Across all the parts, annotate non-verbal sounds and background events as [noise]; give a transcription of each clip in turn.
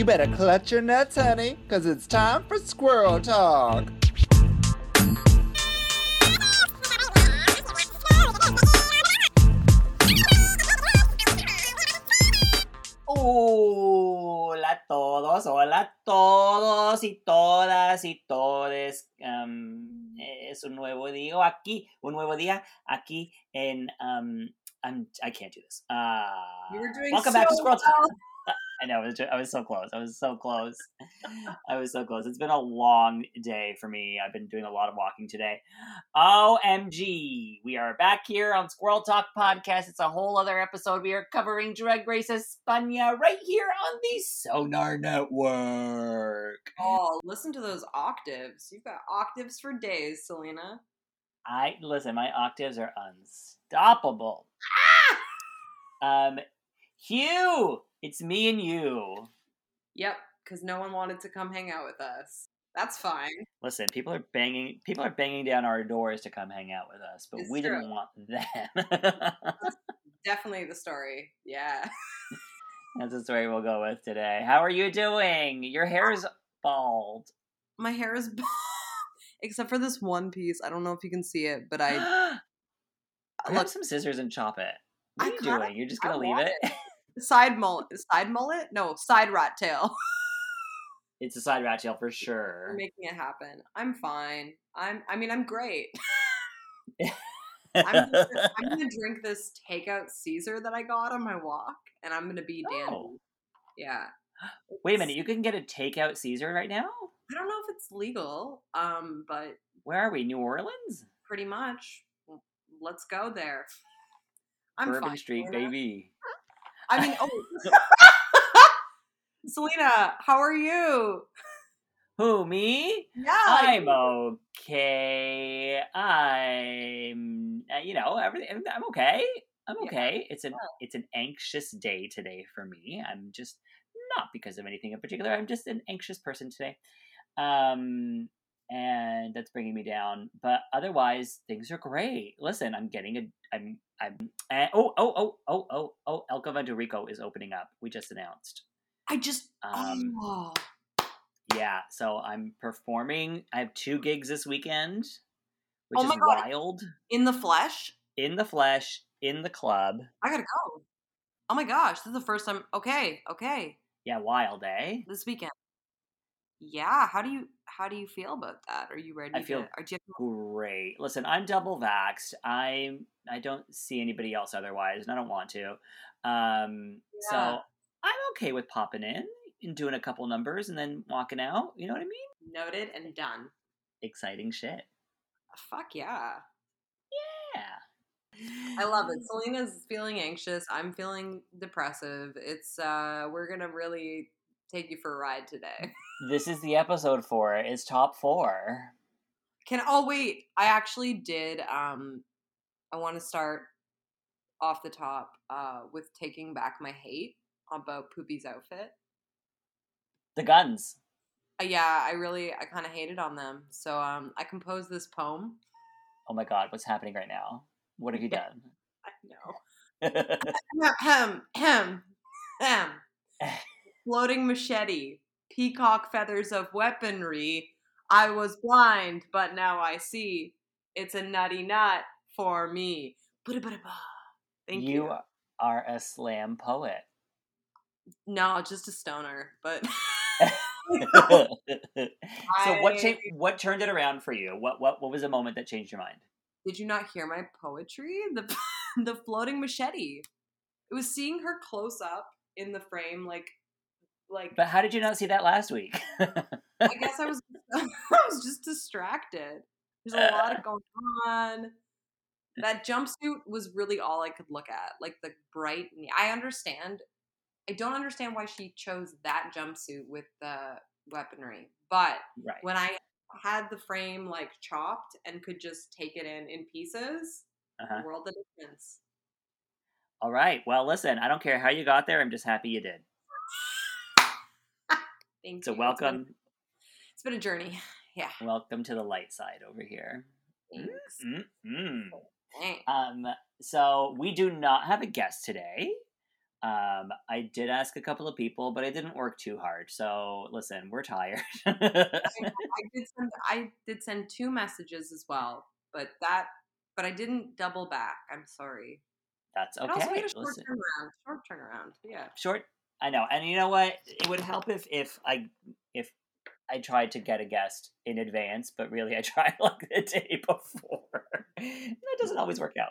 You better clutch your nuts, honey, because it's time for squirrel talk. Hola a todos, hola a todos y todas y todes. Um, es un nuevo día aquí, un nuevo día aquí en. Um, I'm, I can't do this. Uh, You were doing welcome so back to Squirrel Talk. well. I know, I was, I was so close. I was so close. I was so close. It's been a long day for me. I've been doing a lot of walking today. OMG. We are back here on Squirrel Talk Podcast. It's a whole other episode. We are covering Drag Race España right here on the Sonar Network. Oh, listen to those octaves. You've got octaves for days, Selena. I listen, my octaves are unstoppable. Um Hugh, it's me and you. Yep, because no one wanted to come hang out with us. That's fine. Listen, people are banging people are banging down our doors to come hang out with us, but It's we true. didn't want them. [laughs] Definitely the story. Yeah. [laughs] That's the story we'll go with today. How are you doing? Your hair ah. is bald. My hair is [laughs] bald. Except for this one piece. I don't know if you can see it, but I [gasps] Grab look some scissors and chop it. What I are you kinda- doing? You're just gonna leave want it? Side mullet. Side mullet? No, side rat tail. [laughs] It's a side rat tail for We're sure. making it happen. I'm fine. I'm. I mean, I'm great. [laughs] I'm gonna, [laughs] I'm gonna drink this takeout Caesar that I got on my walk, and I'm gonna be dandy. Oh. Yeah. Wait a minute, you can get a takeout Caesar right now? I don't know if it's legal, um, but Where are we? New Orleans? pretty much. Let's go there. I'm Bourbon fine, Street, baby. I mean, oh, [laughs] Selena, how are you? Who, me? Yeah, I'm okay. I'm, uh, you know, everything. I'm okay. I'm Yeah. okay. It's an it's an anxious day today for me. I'm just not because of anything in particular. I'm just an anxious person today, um, and that's bringing me down. But otherwise, things are great. Listen, I'm getting a. I'm. I'm. Uh, oh. Oh. Oh. Oh. Oh. Oh. El Convento Rico is opening up. We just announced. I just. Um, oh, Yeah, so I'm performing. I have two gigs this weekend, which Oh is my God. wild. in the flesh. In the flesh, in the club. I gotta go. Oh my gosh, this is the first time. Okay, okay, Yeah, wild, eh? this weekend. Yeah, how do you how do you feel about that? Are you ready? I feel to, are you, Great. Listen, I'm double vaxxed. I'm I don't see anybody else otherwise, and I don't want to. Um, so I'm okay with popping in and doing a couple numbers and then walking out. You know what I mean? noted and done. Exciting shit. Fuck yeah. Yeah. I love it. [sighs] Selena's feeling anxious. I'm feeling depressive. It's uh we're gonna really take you for a ride today. This is the episode for it. It's top four. Can oh wait, I actually did um I want to start off the top uh with taking back my hate about Pupi's outfit. The guns. Uh, yeah, I really I kind of hated on them. So um I composed this poem. Oh my god, what's happening right now? What have you [laughs] done? I know. [laughs] Ahem, ahem, ahem. [laughs] Floating machete, peacock feathers of weaponry. I was blind, but now I see. It's a nutty nut for me. Thank you. you are a slam poet. No, just a stoner, but [laughs] so what changed, what turned it around for you? What what what was the moment that changed your mind? did you not hear my poetry? The [laughs] the floating machete. It was seeing her close up in the frame, like like But how did you not see that last week? I [laughs] guess I was [laughs] I was just distracted. There's a lot of going on. That jumpsuit was really all I could look at. Like the bright I understand I don't understand why she chose that jumpsuit with the weaponry. But right. when I had the frame like chopped and could just take it in in pieces, Uh-huh. world of difference. All right. Well, listen, I don't care how you got there. I'm just happy you did. Thank So you. It's been- welcome, It's been a journey. [sighs] Yeah. welcome to the light side over here. Thanks. Um, so we do not have a guest today. Um, I did ask a couple of people, but I didn't work too hard. So listen, we're tired. [laughs] I, did send I did send two messages as well, but that but I didn't double back. I'm sorry. That's But also we okay. had a short Listen, turnaround. Short turnaround. Yeah. short. I know, and you know what? It would help if if I if I tried to get a guest in advance, but really I [laughs] tried like the day before. that doesn't always work out.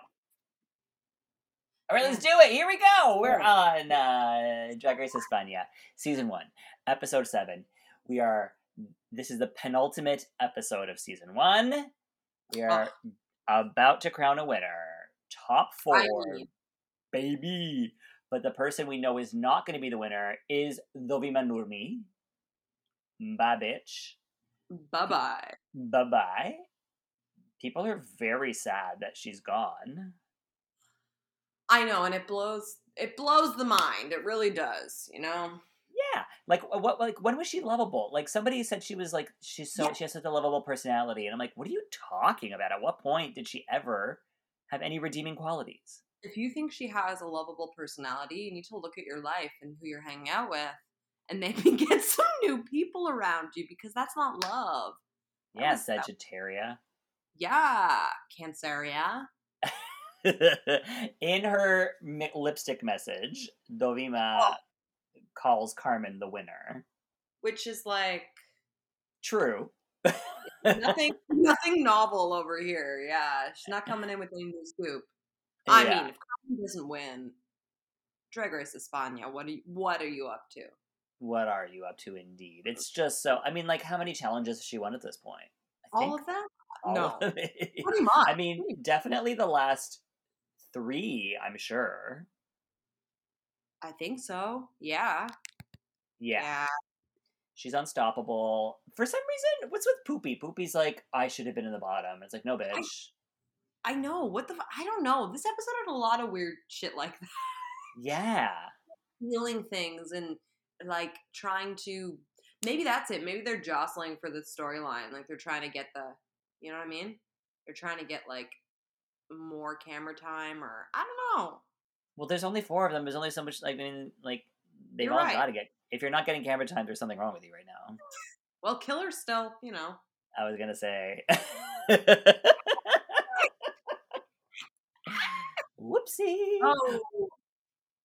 All right, let's do it. Here we go. We're on uh, Drag Race España, season one, episode seven. We are. This is the penultimate episode of season one. We are about to crown a winner. Top four, Finally. baby. But the person we know is not going to be the winner is Dovima Nurmi. Bye, bitch. Bye bye. Bye bye. People are very sad that she's gone. I know, and it blows it blows the mind. It really does, you know? Yeah, like uh, what? Like when was she lovable? Like somebody said she was like she's so Yeah. she has such a lovable personality, and I'm like, what are you talking about? At what point did she ever have any redeeming qualities? If you think she has a lovable personality, you need to look at your life and who you're hanging out with and maybe [laughs] get some new people around you because that's not love. That Yeah, Sagittaria. Yeah, Canceria. [laughs] In her mi- lipstick message, Dovima Oh. calls Carmen the winner. Which is like True. nothing [laughs] nothing novel over here. Yeah. She's not coming in with any new scoop. I Yeah. mean, if Carmen doesn't win, Drag Race España, what are you what are you up to? what are you up to indeed? Mm. It's just so I mean, like how many challenges has she won at this point? I All of them? all no. of. Pretty [laughs] much. I mean, definitely the last three, I'm sure. I think so. Yeah. Yeah. She's unstoppable. For some reason, what's with Pupi? Pupi's like, I should have been in the bottom. It's like, no, bitch. I know. What the? I don't know. This episode had a lot of weird shit like that. Yeah. [laughs] Feeling things and like trying to. Maybe that's it. Maybe they're jostling for the storyline. Like they're trying to get the. You know what I mean? They're trying to get like more camera time, or I don't know. Well, there's only four of them. There's only so much. Like, I mean, like they've You're all right. got to get. If you're not getting camera time, there's something wrong with you right now. Well, Killer's still, you know. I was gonna say. [laughs] Whoopsie. Oh,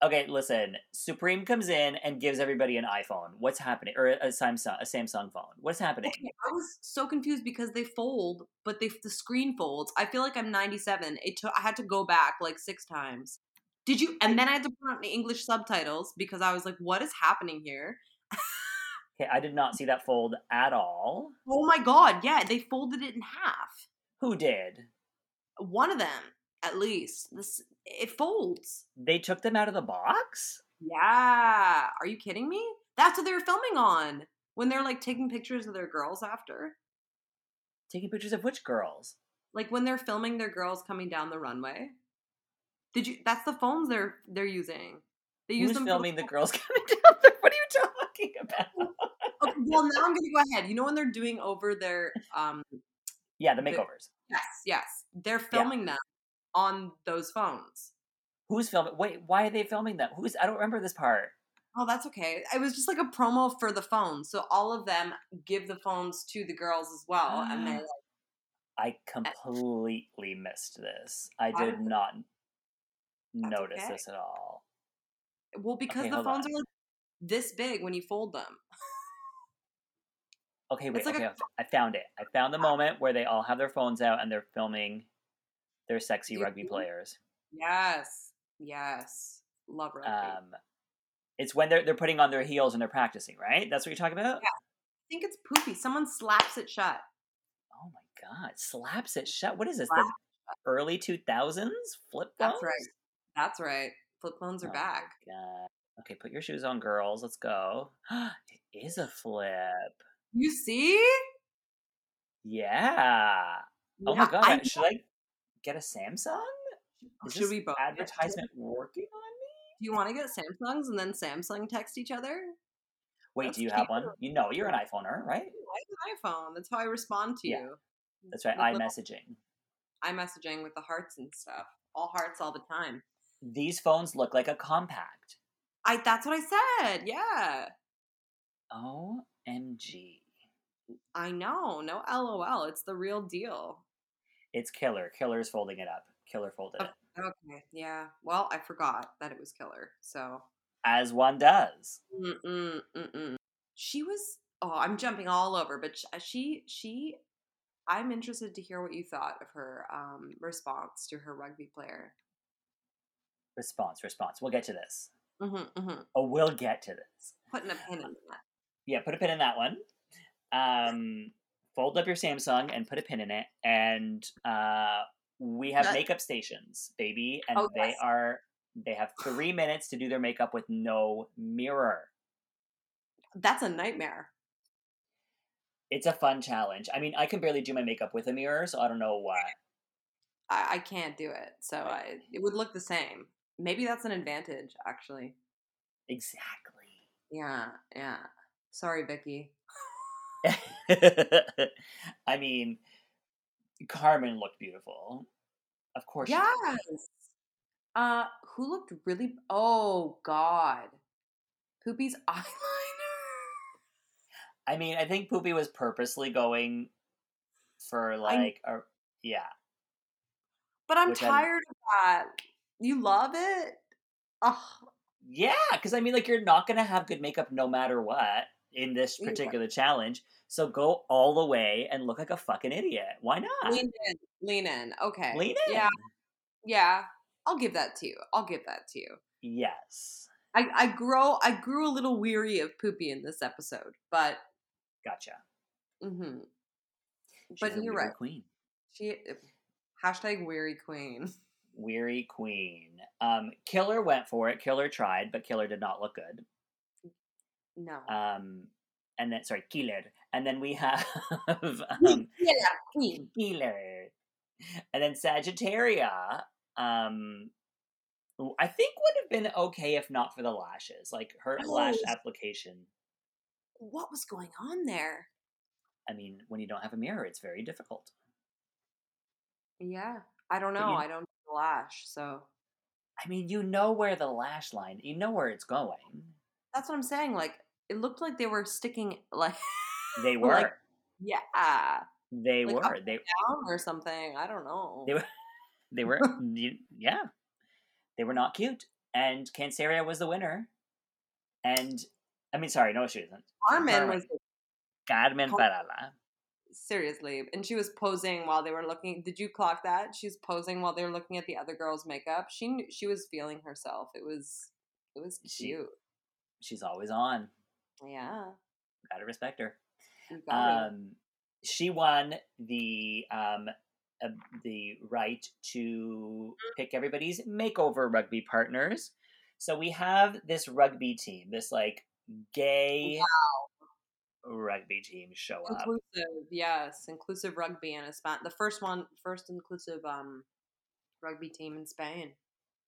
Okay, listen. Supremme comes in and gives everybody an iPhone. What's happening? Or a Samsung, a Samsung phone. What's happening? Okay, I was so confused because they fold, but they the screen folds. I feel like I'm 97. It took I had to go back like six times. Did you? And then I had to put on the English subtitles because I was like, "What is happening here?" [laughs] Okay, I did not see that fold at all. Oh my god! Yeah, they folded it in half. Who did? One of them, at least. This it folds. They took them out of the box? Yeah. Are you kidding me? That's what they were filming on when they're like taking pictures of their girls after. Taking pictures of which girls? Like when they're filming their girls coming down the runway. Did you? That's the phones they're they're using. They use Who's them filming the girls [laughs] coming down there? What are you talking about? Okay, well, now I'm gonna go ahead. You know when they're doing over their um Yeah, the The- makeovers. yes yes they're filming them on those phones. Who's filming? Wait, why are they filming them? Who's? I don't remember this part. Oh, that's okay. It was just like a promo for the phones, so all of them give the phones to the girls as well, and they like, I completely missed this. I did not notice okay. this at all. well because Okay, the phones on. are like this big when you fold them. Okay, wait. Like okay, a- Ah. I found it. I found the moment where they all have their phones out and they're filming their sexy rugby see? players. Yes, yes, love rugby. Um, it's when they're they're putting on their heels and they're practicing, right? That's what you're talking about. Yeah. I think it's Pupi. Someone slaps it shut. Oh my god, slaps it shut. What is this? Slaps The early two thousands flip phones? That's right. That's right. Flip phones are Oh back. God. Okay, put your shoes on, girls. Let's go. [gasps] it is a flip. You see? Yeah. Oh my god, I should I get a Samsung? Oh, Is Should this we both advertisement working on me? Do you want to get Samsungs and then Samsung text each other? Wait, That's do you have one? You know, you're an iPhoneer, right? I have an iPhone. That's how I respond to Yeah, you. That's right. With iMessaging. iMessaging with the hearts and stuff. All hearts all the time. These phones look like a compact. I that's what I said. Yeah. OMG. I know. No LOL. It's the real deal. It's Killer. Killer's folding it up. Killer folded Oh. it. Okay. Yeah. Well, I forgot that it was Killer. So. As one does. Mm-mm, mm-mm. She was. Oh, I'm jumping all over, but she she. I'm interested to hear what you thought of her um, response to her rugby player. Response, response. We'll get to this. Mm-hmm, mm-hmm. Oh, we'll get to this. Putting a pin in that. Yeah, put a pin in that one. Um, fold up your Samsung and put a pin in it. And uh, we have makeup stations, baby, and Oh, they yes. are they have three minutes to do their makeup with no mirror. That's a nightmare. It's a fun challenge. I mean, I can barely do my makeup with a mirror, so I don't know what. I, I can't do it, so I, it would look the same. Maybe that's an advantage, actually. Exactly. Yeah, yeah. Sorry, Vicky. [laughs] I mean, Carmen looked beautiful. Of course. Yes. Uh, who looked really? Oh God, Pupi's [laughs] eyeliner. I mean, I think Pupi was purposely going for like a yeah. But I'm Which I- tired of that. You love it? Oh, Yeah, because I mean, like, you're not going to have good makeup no matter what in this Yeah. particular challenge. So go all the way and look like a fucking idiot. Why not? lean in, lean in. Okay. Lean in. Yeah, yeah. I'll give that to you. I'll give that to you. Yes. I, I grow I grew a little weary of Pupi in this episode, but Gotcha. hmm She's But a you're weary right. Queen. she hashtag weary queen. [laughs] Weary queen. Um, Killer went for it. Killer tried, but Killer did not look good. No. Um, and then sorry, Killer. And then we have [laughs] um, yeah, queen. Killer. And then Sagittaria, um, I think would have been okay if not for the lashes. Like her lash application. What was going on there? I mean, when you don't have a mirror, it's very difficult. Yeah. I don't know. you- I don't lash, so I mean, you know where the lash line, you know where it's going. that's what I'm saying. Like it looked like they were sticking like [laughs] They were. Like, yeah they like, were. They down or something. I don't know. [laughs] They were. [laughs] they were. yeah, they were not cute. And Canceria was the winner. And I mean, sorry, no, she isn't. Carmen Carmen. was Carmen Car- Farala. seriously, and she was posing while they were looking. Did you clock that? She's posing while they were looking at the other girl's makeup. She knew, she was feeling herself. It was it was She- cute. She's always on. Yeah, Gotta respect her. You got me. Um, she won the um, uh, the right to pick everybody's makeover rugby partners. So we have this rugby team, this like gay rugby team show up. inclusive. Yes, inclusive rugby in Spain. The first one, first inclusive um rugby team in Spain.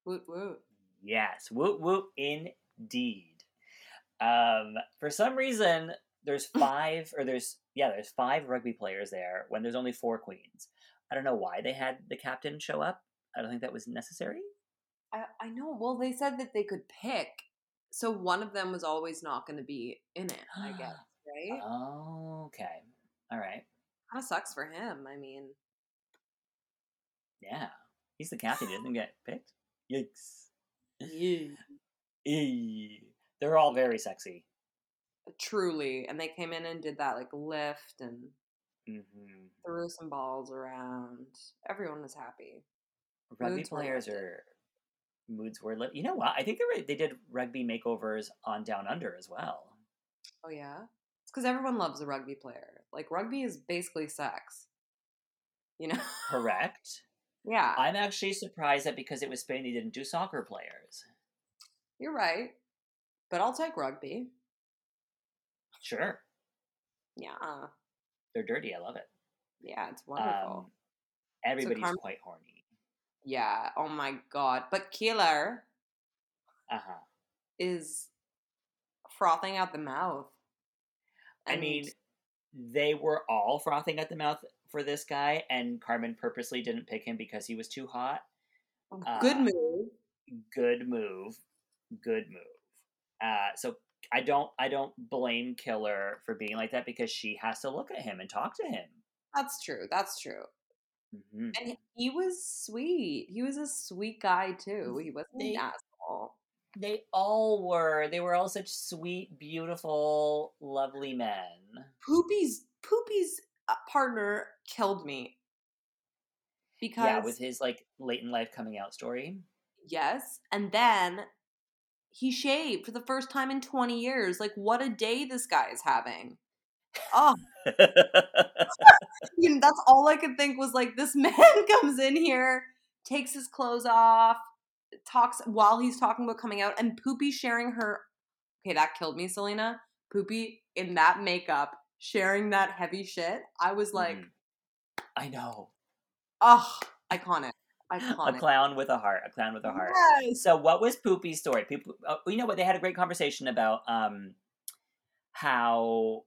Woot woot. Yes, whoop whoop, indeed. Um, for some reason, there's [laughs] mm. five, or there's yeah, there's five rugby players there when there's only four queens. I don't know why they had the captain show up. I don't think that was necessary. I, I know. Well, they said that they could pick, so one of them was always not going to be in it. I guess, [gasps] right? Okay, all right, Kind of sucks for him. I mean, yeah, he's the captain. He doesn't get [sighs] picked. Yikes! yeah. [laughs] They're all very sexy. Truly. And they came in and did that like lift and hmm threw some balls around. Everyone was happy. Rugby Moods players are moods were lit. You know what? I think they were, they did rugby makeovers on Down Under as well. Oh yeah, it's because everyone loves a rugby player. Like rugby is basically sex. You know? Correct. [laughs] yeah, I'm actually surprised that because it was Spain, they didn't do soccer players. you're right. But I'll take rugby. Sure, Yeah, they're dirty. I love it. yeah, it's wonderful. Um, everybody's Carmen- quite horny. yeah. Oh my god. But Killer Uh huh. is frothing out the mouth. I mean, they were all frothing at the mouth for this guy, and Carmen purposely didn't pick him because he was too hot. good uh, move. Good move. Good move. Uh, so I don't I don't blame Killer for being like that because she has to look at him and talk to him. That's true. That's true. hmm And he was sweet. He was a sweet guy too. He wasn't They- an asshole. They all were. They were all such sweet, beautiful, lovely men. Pupi's Pupi's uh, partner killed me because yeah, with his like late in life coming out story. yes, and then he shaved for the first time in 20 years. Like what a day this guy is having. Oh, [laughs] you know, that's all I could think was like this [laughs] man comes in here, takes his clothes off, talks while he's talking about coming out, and Pupi sharing her. Okay, that killed me, Selena. Pupi in that makeup, sharing that heavy shit. I was like, Mhm. I know. oh, iconic, A clown with a heart. A clown with a heart. Yes. So, what was Pupi's story? People, uh, you know what? They had a great conversation about um, how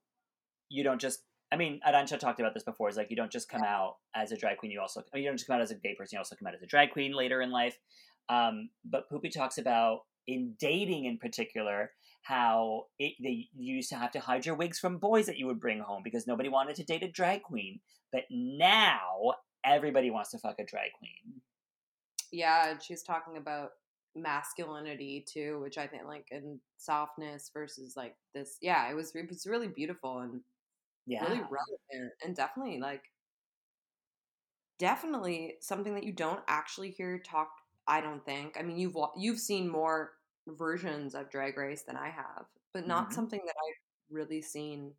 you don't just. I mean, Arantxa talked about this before. Is like you don't just come out as a drag queen. You also I mean, you don't just come out as a gay person. You also come out as a drag queen later in life. Um, but Pupi talks about in dating, in particular, how it, they you used to have to hide your wigs from boys that you would bring home because nobody wanted to date a drag queen. But now everybody wants to fuck a drag queen. Yeah, and she's talking about masculinity too, which I think like and softness versus like this. Yeah, it was it was really beautiful and Yeah, really relevant and definitely like definitely something that you don't actually hear talked i don't think i mean you've you've seen more versions of drag race than i have but not Mhm. something that i've really seen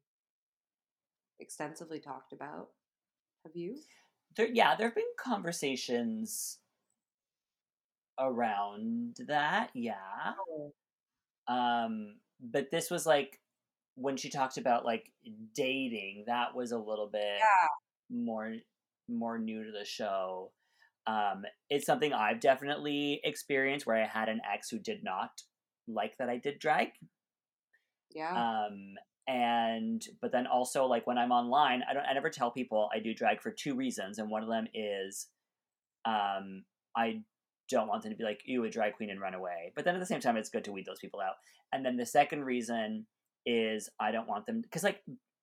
extensively talked about have you there yeah there have been conversations around that yeah. Um but this was like when she talked about like dating that was a little bit more more new to the show. Um it's something i've definitely experienced where i had an ex who did not like that i did drag. Yeah. Um and but then also like when i'm online i don't i never tell people i do drag for two reasons and one of them is um i don't want them to be like you a drag queen and run away but then at the same time it's good to weed those people out and then the second reason is i don't want them because like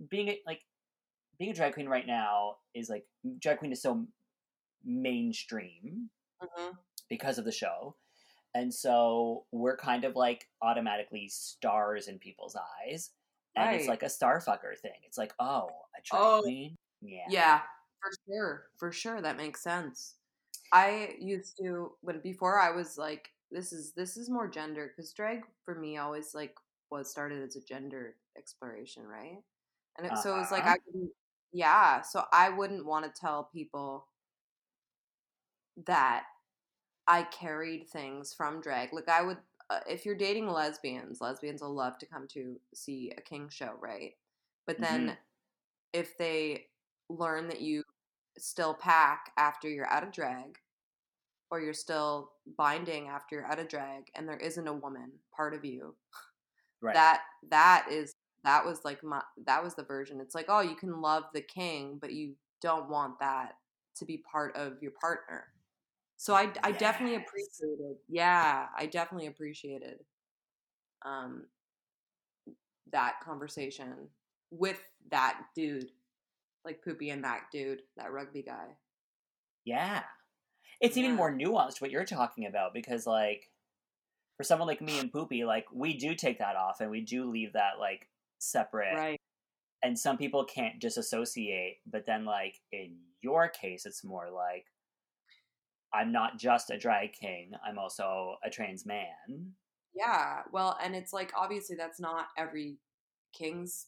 being a, like being a drag queen right now is like drag queen is so mainstream Mhm. because of the show. And so we're kind of like automatically stars in people's eyes. And it's like a star fucker thing. It's like, oh, a drag Oh. queen? Yeah. Yeah, for sure. For sure that makes sense. I used to when before I was like this is this is more gender cuz drag for me always like was started as a gender exploration, right? And it, so it was like Uh-huh. I yeah, so I wouldn't want to tell people that I carried things from drag. Like I would uh, if you're dating lesbians, lesbians will love to come to see a king show, right? But then Mhm. if they learn that you still pack after you're out of drag or you're still binding after you're out of drag and there isn't a woman part of you Right. that that is that was like my that was the version it's like oh you can love the king but you don't want that to be part of your partner so i i definitely Yes. appreciated yeah i definitely appreciated um that conversation with that dude like Pupi and that dude that rugby guy yeah. It's even more nuanced what you're talking about because, like, for someone like me and Pupi, like, we do take that off and we do leave that, like, separate. right and some people can't disassociate but then like in your case it's more like i'm not just a drag king i'm also a trans man yeah well and it's like obviously that's not every king's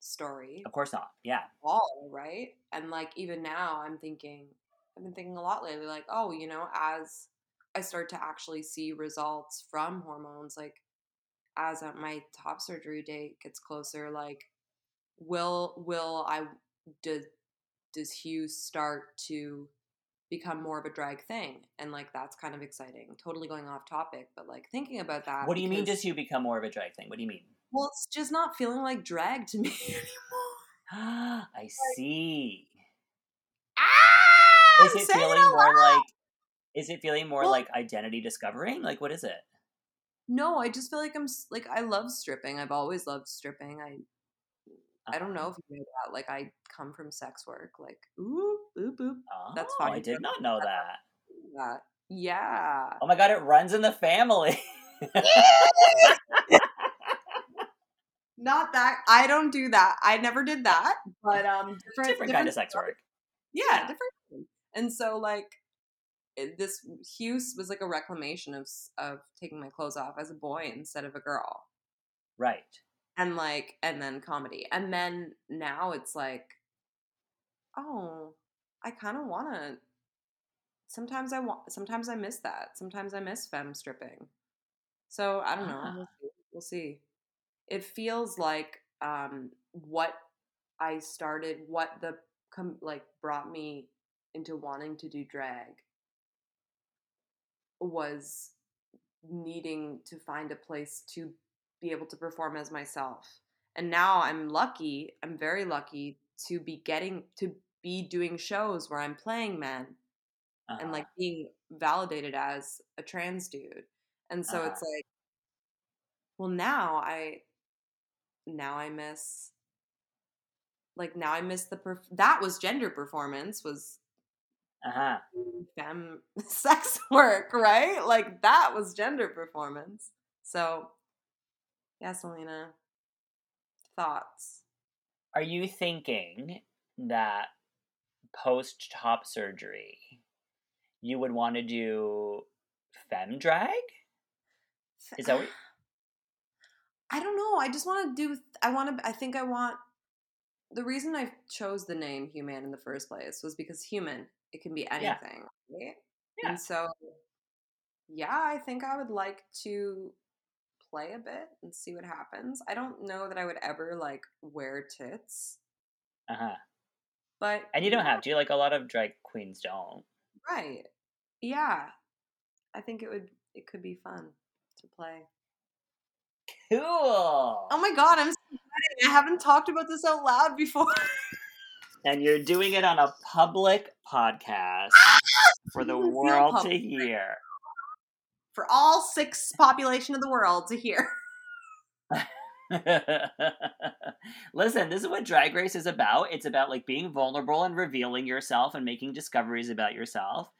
story of course not yeah all, right? And like even now I'm thinking I've been thinking a lot lately, like, oh, you know, as I start to actually see results from hormones, like as my top surgery date gets closer, like will will I does does Hugh start to become more of a drag thing? And like that's kind of exciting. Totally going off topic, but like thinking about that. what do you mean does Hugh become more of a drag thing what do you mean Well, it's just not feeling like drag to me [laughs] anymore. [gasps] i see Ah! is it feeling out more like is it feeling more Well- like identity discovering like what is it No, I just feel like I'm like I love stripping. I've always loved stripping. I I don't know if you know that. Like I come from sex work. Like ooh boop boop. Oh, That's fine. I did not know that. That yeah. Oh my god, it runs in the family. [laughs] Not that I don't do that. I never did that. But um, different Different kind of sex work. Yeah, Yeah. different. And so like this Hughes was like a reclamation of of taking my clothes off as a boy instead of a girl. Right. and like and then comedy and then now it's like oh i kind of want to sometimes i want sometimes i miss that sometimes i miss femme stripping so i don't know Ah. we'll see. It feels like um what i started what the com- like brought me into wanting to do drag was needing to find a place to be able to perform as myself. And now I'm lucky, I'm very lucky to be getting to be doing shows where I'm playing men and Uh-huh. like being validated as a trans dude. And so Uh-huh. it's like well now I now I miss like now I miss the perf- that was gender performance was Uh-huh. femme [laughs] sex work, right? Like that was gender performance. So, yeah, Selena, thoughts? Are you thinking that post top surgery you would want to do fem drag? Is that what [gasps] [gasps] [sighs] [laughs] I don't know. I just want to do. I want to. I think I want. The reason I chose the name Hugh Mann in the first place was because human. It can be anything, right? Yeah. And so, yeah, I think I would like to play a bit and see what happens. I don't know that I would ever like wear tits, Uh-huh. but And you don't yeah, have to, like a lot of drag queens don't. Right. Yeah. I think it would it could be fun to play. Cool. Oh my god, I'm so excited. I haven't talked about this out loud before. and you're doing it on a public podcast ah, for the It doesn't feel world to hear. For all six population of the world to hear. [laughs] [laughs] Listen, this is what Drag Race is about. It's about like being vulnerable and revealing yourself and making discoveries about yourself.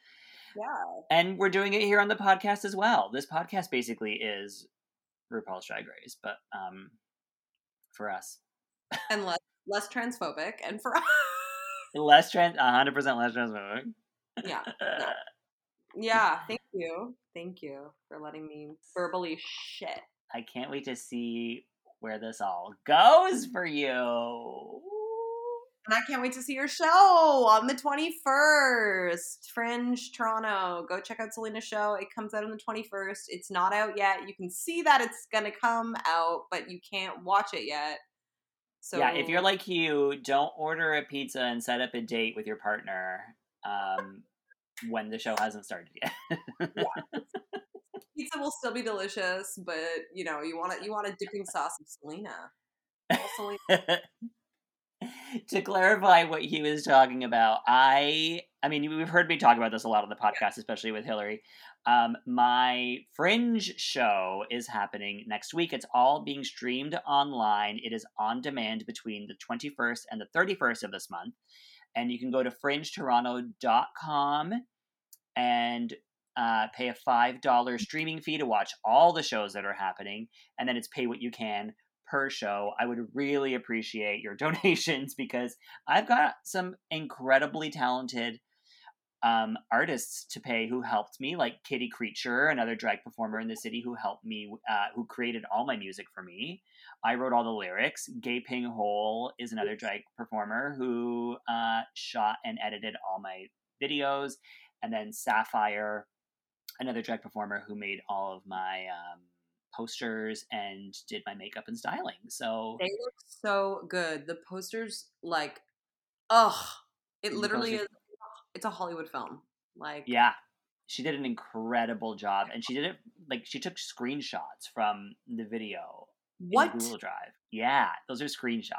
Yeah. And we're doing it here on the podcast as well. This podcast basically is RuPaul's Drag Race, but um for us. And less less transphobic and for us, [laughs] Less trans 100% less transphobic. Yeah. [laughs] Yeah, thank you. Thank you for letting me verbally shit. I can't wait to see where this all goes for you. And I can't wait to see your show on the 21st. Fringe, Toronto. Go check out Selena's show. It comes out on the 21st. It's not out yet. You can see that it's going to come out, but you can't watch it yet. So yeah, if you're like you, don't order a pizza and set up a date with your partner um, when the show hasn't started yet. [laughs] pizza will still be delicious, but you know, you want to you want a dipping sauce of Selena. Selena. [laughs] [laughs] to clarify what he was talking about, I I mean we've heard me talk about this a lot on the podcast, especially with Hillary. Um, my Fringe show is happening next week. It's all being streamed online. It is on demand between the 21st and the 31st of this month. And you can go to fringetoronto.com and uh, pay a $5 streaming fee to watch all the shows that are happening. And then it's pay what you can per show. I would really appreciate your [laughs] donations because I've got some incredibly talented um, artists to pay who helped me, like Kitty Creature, another drag performer in the city who helped me, uh, who created all my music for me. I wrote all the lyrics. Gaping Hole is another drag performer who uh, shot and edited all my videos. And then Sapphire, another drag performer who made all of my um, posters and did my makeup and styling. So They look so good. The posters, like, ugh, it literally posters- is. It's a Hollywood film. Like, yeah, she did an incredible job, and she did it like she took screenshots from the video in what Google Drive. Yeah, those are screenshots.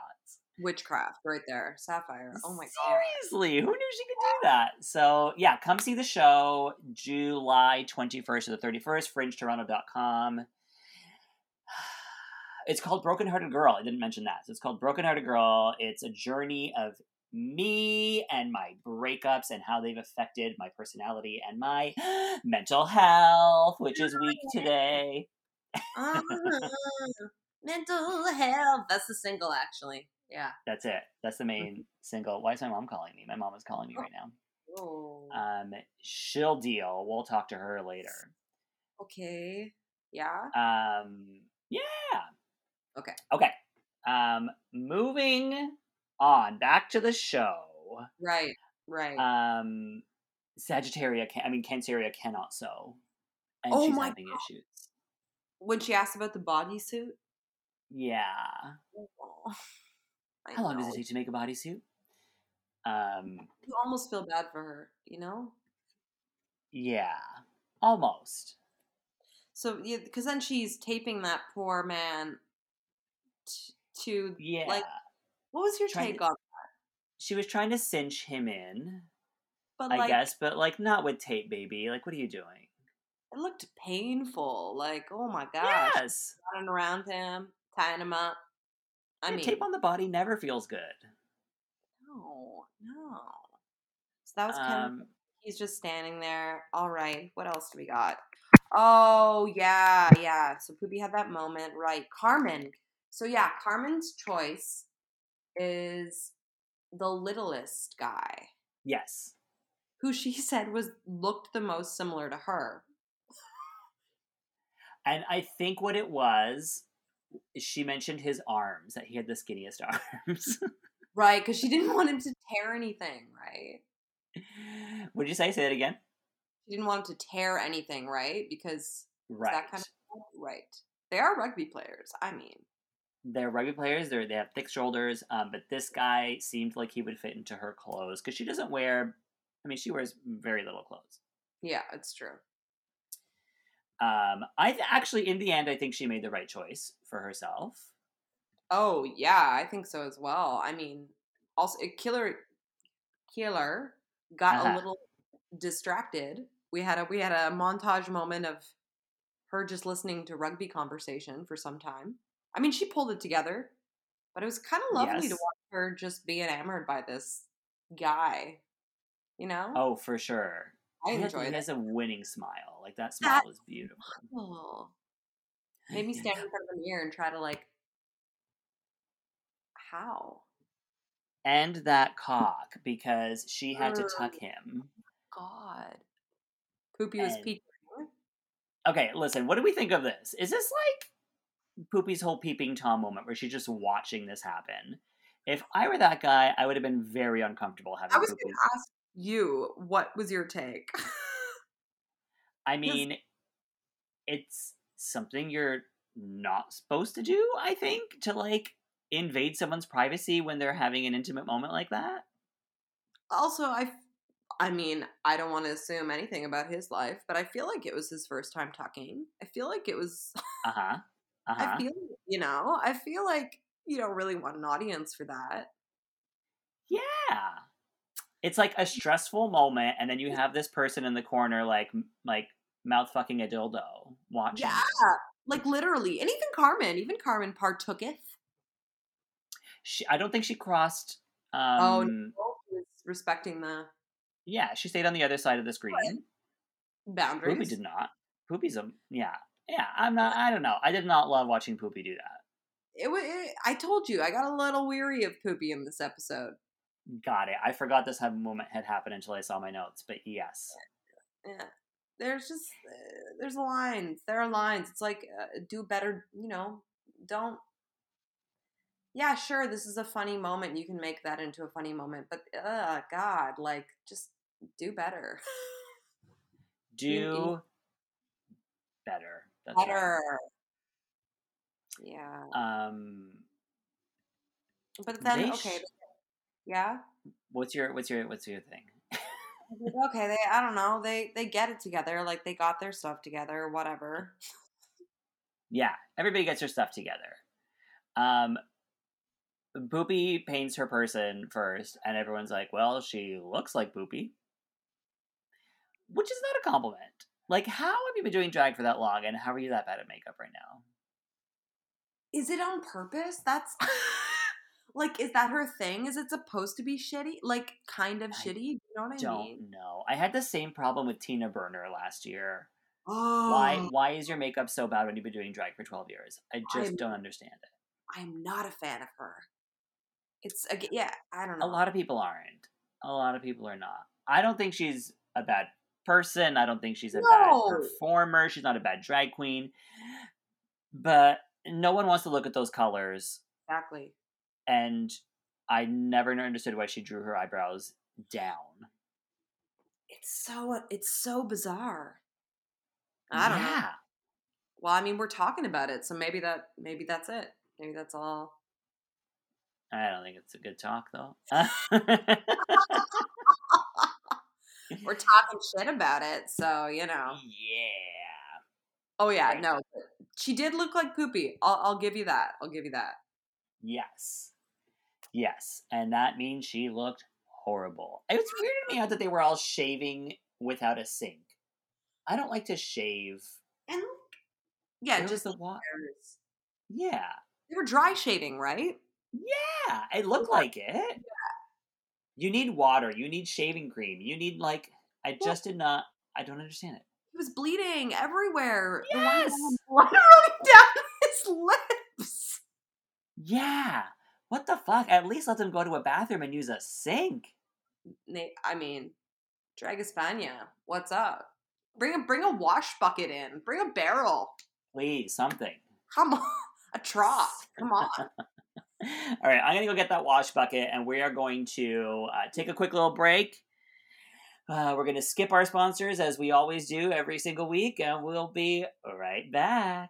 witchcraft right there, Sapphire. Oh my god. Seriously, who knew she could do that? So yeah, come see the show July twenty first to the thirty first, FringeToronto.com. it's called Broken Hearted Girl. I didn't mention that. So it's called Broken Hearted Girl. It's a journey of me and my breakups and how they've affected my personality and my [gasps] mental health, which is weak today. Uh, [laughs] mental health. That's the single, actually. Yeah. That's it. That's the main Mm-hmm. single. Why is my mom calling me? My mom is calling me right now. Oh. Um, she'll deal. We'll talk to her later. okay. Yeah. Um, yeah. Okay. Okay. Um, moving on back to the show. Right. Right. Um, Sagittaria, can, I mean, Canceria cannot sew, and Oh she's my having issues. when she asked about the bodysuit. Yeah. Oh, [laughs] How long does it take to make a bodysuit? Um, You almost feel bad for her, you know? yeah, almost. So, yeah, because then she's taping that poor man to, Yeah. like, what was your Trying take to- on that? she was trying to cinch him in, But, I like, guess, but like not with tape, baby. Like, what are you doing? it looked painful. Like, oh my gosh. Yes. Running around him, tying him up. I Yeah, mean, tape on the body never feels good. no, no. So that was kind of Um, He's just standing there. All right, what else do we got? Oh, yeah, yeah. So Pupi had that moment, right? Carmen. So yeah, Carmen's choice is the littlest guy, yes. who she [laughs] said was looked the most similar to her. And I think what it was, she mentioned his arms, that he had the skinniest [laughs] arms. Right, because she didn't want him to tear anything, right? Would you say? Say that again. She didn't want him to tear anything, right? Because Right. that kind of right. They are rugby players. I mean, They're rugby players. They're, they have thick shoulders. Um, but this guy seemed like he would fit into her clothes because she doesn't wear. I mean, she wears very little clothes. yeah, it's true. Um, I th- actually, in the end, I think she made the right choice for herself. Oh yeah, I think so as well. I mean, also Killer Killer got Uh-huh. a little distracted. We had a we had a montage moment of her just listening to rugby conversation for some time. I mean, she pulled it together, but it was kind of lovely to watch her just be enamored by this guy. You know, Oh, for sure. I he has, enjoyed he has a winning smile. Like that smile is beautiful. Oh. Made me stand in front of the mirror and try to like, how? and that cock because she had to tuck him. Oh god, Pupi was peeking. Okay, listen, what do we think of this? Is this like Pupi's whole peeping Tom moment where she's just watching this happen? If I were that guy, I would have been very uncomfortable having I was Pupi. going to ask you, what was your take? I [laughs] mean, it's something you're not supposed to do, I think, to like invade someone's privacy when they're having an intimate moment like that. also, I I mean, I don't want to assume anything about his life, but I feel like it was his first time talking. I feel like it was. Uh huh. Uh huh. I feel, you know, I feel like you don't really want an audience for that. Yeah. It's like a stressful moment, and then you have this person in the corner, like like mouth fucking a dildo, watching. Yeah, like literally, and even Carmen, even Carmen partooketh. She, I don't think she crossed. Um, Oh, no. Respecting the Yeah, she stayed on the other side of the screen. boundaries. Pupi did not. Pupi's a yeah, yeah. I'm not. I don't know. I did not love watching Pupi do that. It, wa- it, I told you, I got a little weary of Pupi in this episode. Got it. I forgot this had- moment had happened until I saw my notes. But yes, Yeah. There's just uh, there's lines. There are lines. It's like uh, do better. You know, don't. Yeah, sure. This is a funny moment. You can make that into a funny moment, but uh, God, like just do better. [laughs] do better. That's right. better. Yeah, Um, but then okay, sh- yeah. what's your what's your what's your thing? okay, they I don't know. They they get it together. Like they got their stuff together. Whatever. Yeah, everybody gets their stuff together. Um, Boopy paints her person first, and everyone's like, "Well, she looks like Boopy," which is not a compliment. Like, how have you been doing drag for that long, and how are you that bad at makeup right now? Is it on purpose? That's like, is that her thing? Is it supposed to be shitty? Like, kind of I shitty? You know what I Don't mean? know. I had the same problem with Tina Burner last year. Oh, Why why is your makeup so bad when you've been doing drag for 12 years? I just I'm- don't understand it. I'm not a fan of her. It's yeah. I don't know. A lot of people aren't. A lot of people are not. I don't think she's a bad person. I don't think she's a bad performer. She's not a bad drag queen. But no one wants to look at those colors. exactly. And I never understood why she drew her eyebrows down. It's so uh, it's so bizarre. I don't know. Well, I mean, we're talking about it, so maybe that maybe that's it. Maybe that's all. I don't think it's a good talk though. [laughs] [laughs] [laughs] We're [laughs] talking shit about it, so you know. yeah. Oh yeah, Right. no, she did look like poopy. I'll, I'll give you that. I'll give you that. Yes. Yes. And that means she looked horrible. It was weird to me out that [laughs] they were all shaving without a sink. I don't like to shave. And yeah, Where was just the wa- hairs. Yeah. they were dry shaving, right? Yeah. It looked like it. You need water. You need shaving cream. You need like I Well- just did not I don't understand it. He was bleeding everywhere. Yes! [laughs] blood running down his lips. Yeah. What the fuck? At least let them go to a bathroom and use a sink. Nate, I mean, Drag Espana, what's up? Bring a bring a wash bucket in. Bring a barrel. Please, something. Come on, [laughs] a trough. Come on. [laughs] All right, I'm gonna go get that wash bucket, and we are going to uh, take a quick little break. Uh, we're gonna skip our sponsors as we always do every single week, and we'll be right back.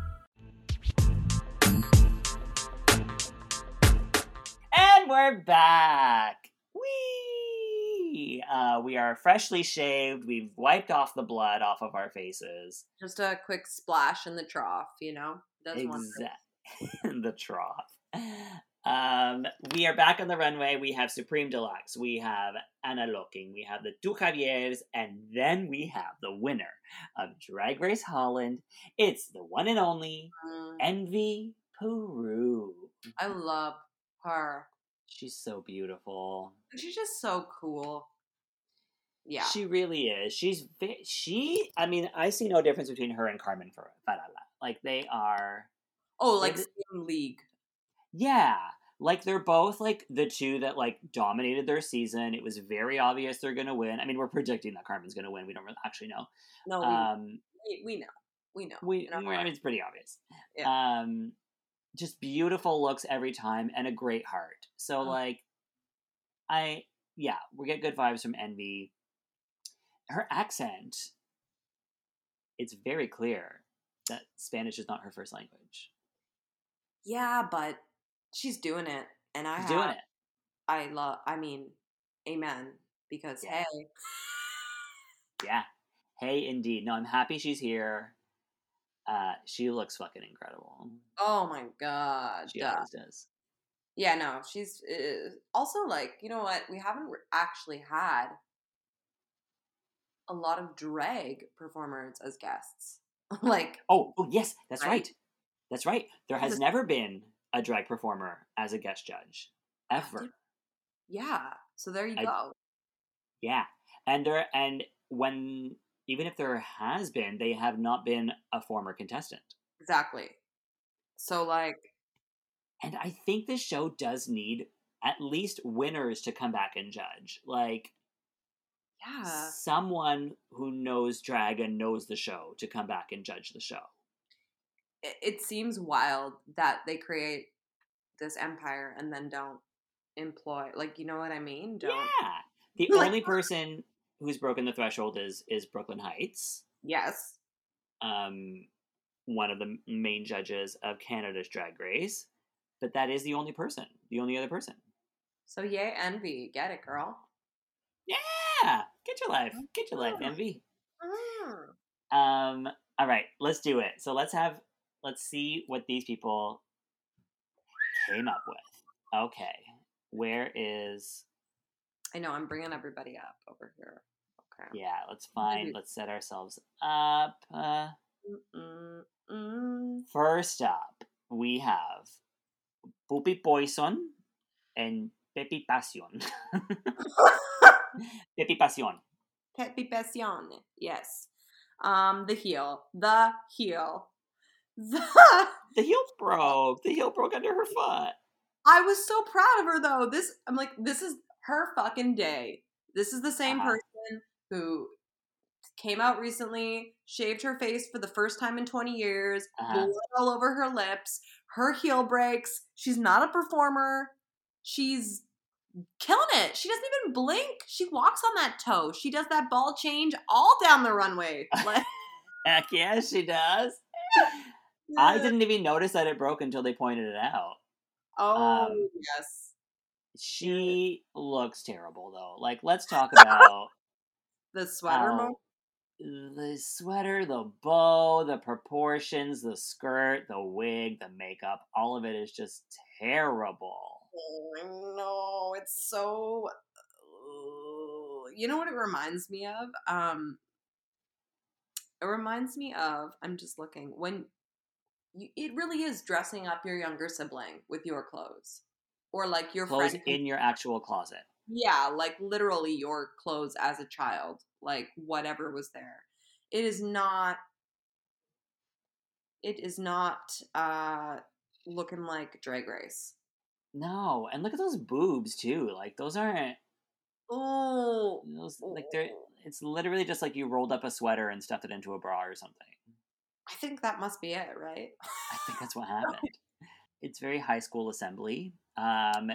We're back. Whee! Uh, we are freshly shaved. We've wiped off the blood off of our faces. Just a quick splash in the trough, you know. Does one thing. Exact the trough. Um, we are back on the runway. We have Supremme de Luxe. We have Ana Locking. We have the two Javiers, and then we have the winner of Drag Race Holland. It's the one and only Mm, Envy Peru. I love her. She's so beautiful. She's just so cool. Yeah. She really is. She's she. I mean, I see no difference between her and Carmen Farala. Like they are. oh, like the- same league. Yeah. Like they're both like the two that like dominated their season. It was very obvious they're gonna win. I mean, we're predicting that Carmen's gonna win. We don't really actually know. No, Um, we, we know. We know. we, I mean, it's pretty obvious. Yeah. Um, just beautiful looks every time and a great heart. So Oh. like, I yeah, we get good vibes from Envy. Her accent, it's very clear that Spanish is not her first language. Yeah, but she's doing it, and I She's have, doing it. I love. I mean, amen. Because Yeah. hey, Yeah. Hey, indeed. No, I'm happy she's here. Uh, she looks fucking incredible. oh my god, She duh. always does. Yeah, no, she's uh, also like you know what? We haven't actually had a lot of drag performers as guests. [laughs] like, Oh, oh yes, that's Right? right. That's right. There has never been a drag performer as a guest judge ever. yeah. So there you I- go. Yeah, and there and when even if there has been, they have not been a former contestant. Exactly. So like, And I think this show does need at least winners to come back and judge. Like yeah. someone who knows drag and knows the show to come back and judge the show. it, it seems wild that they create this empire and then don't employ like you know what I mean? Don't Yeah. The Like- [laughs] only person who's broken the threshold is is Brooke Lynn Hytes. Yes. um, one of the main judges of Canada's Drag Race, but that is the only person, the only other person. So yay, envy. Get it, girl. Yeah, get your life, get your life, envy. Mm. Um, all right, let's do it. So let's have, let's see what these people came up with. Okay, where is? I know. I'm bringing everybody up over here. Okay. Yeah, let's find. Let's set ourselves up. Uh, Mm, mm, first up, we have Pupi Poisson and Pepi Passion. [laughs] Pepi Passion. Pepe Passion. Yes. Um, the heel. The heel. The. [laughs] The heel broke. The heel broke under her foot. I was so proud of her though. This I'm like, this is her fucking day. This is the same Uh-huh. person who came out recently, shaved her face for the first time in 20 years, Uh-huh. all over her lips. Her heel breaks. She's not a performer. She's killing it. She doesn't even blink. She walks on that toe. She does that ball change all down the runway. [laughs] Like, Heck yeah, she does. [laughs] I didn't even notice that it broke until they pointed it out. Oh um, yes. She looks terrible though. Like, let's talk [laughs] about The sweater how the sweater, the bow, the proportions, the skirt, the wig, the makeup. All of it is just terrible. Oh, I know. It's so. You know what it reminds me of? Um, it reminds me of. I'm just looking when. You, it really is dressing up your younger sibling with your clothes, or like your Clothes friend. in your actual closet. yeah, like literally your clothes as a child, like whatever was there. It is not. It is not uh looking like Drag Race. No, and look at those boobs too. Like those aren't Oh, those like they're. It's literally just like you rolled up a sweater and stuffed it into a bra or something. I think that must be it, right? I think that's what [laughs] happened. It's very high school assembly. Um,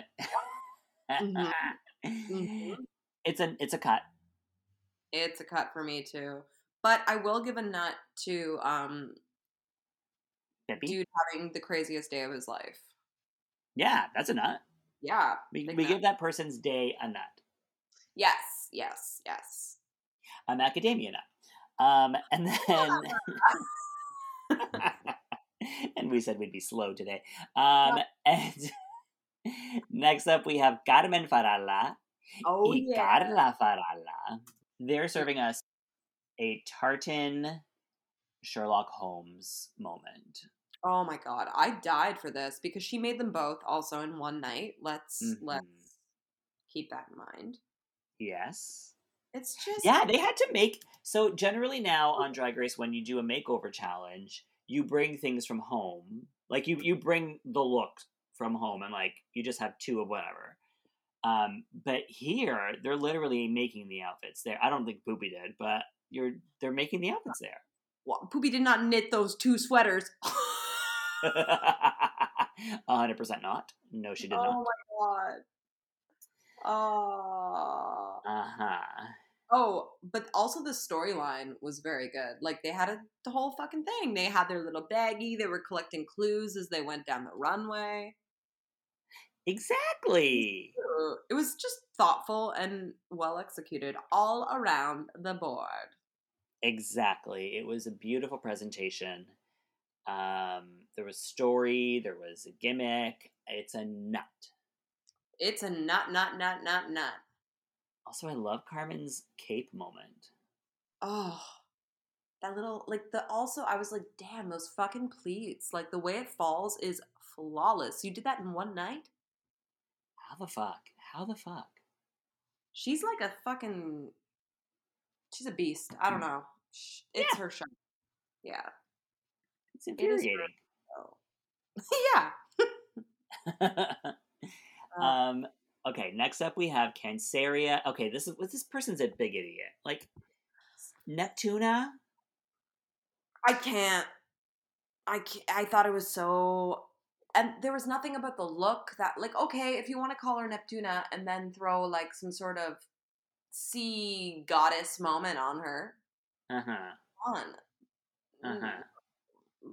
Mhm. [laughs] Mhm. It's a it's a cut. It's a cut for me too. But I will give a nut to um Peppy. dude having the craziest day of his life. Yeah, that's a nut. Yeah. We, we nut. give that person's day a nut, Yes, yes, yes. a macadamia nut. Um, and then [laughs] [laughs] and we said we'd be slow today. Um, and [laughs] next up we have Carmen Farala Oh y yeah. Carla Farala. They're serving us a tartan Sherlock Holmes moment. Oh my god, I died for this because she made them both also in one night. Let's Mhm. let's keep that in mind. Yes. It's just Yeah, they had to make so generally now on Drag Race when you do a makeover challenge, you bring things from home. Like you you bring the look from home and like you just have two of whatever. Um, but here they're literally making the outfits there. I don't think Pupi did, but you're they're making the outfits there. Well, Pupi did not knit those two sweaters. [laughs] [laughs] hundred percent not. No, she did oh not. my god. Oh. Uh huh. Oh, but also the storyline was very good. Like they had a, the whole fucking thing. They had their little baggie. They were collecting clues as they went down the runway. Exactly. It was just thoughtful and well executed all around the board. Exactly. It was a beautiful presentation. Um, there was story, there was a gimmick. It's a nut. It's a nut, nut, nut, nut, nut. Also, I love Carmen's cape moment. Oh, that little like the also I was like, damn, those fucking pleats. Like the way it falls is flawless. You did that in one night. How the fuck? How the fuck? She's like a fucking. She's a beast. I don't know. It's Yeah. her show. Yeah. It's infuriating. [laughs] yeah. [laughs] Uh, um. Okay. Next up, we have Canceria. Okay, this is this person's a big idiot. Like Neptuna. I can't. I can't, I thought it was so. And there was nothing about the look that, like, okay, if you want to call her Neptuna and then throw like some sort of sea goddess moment on her, Uh huh. fun. Mm, Uh-huh.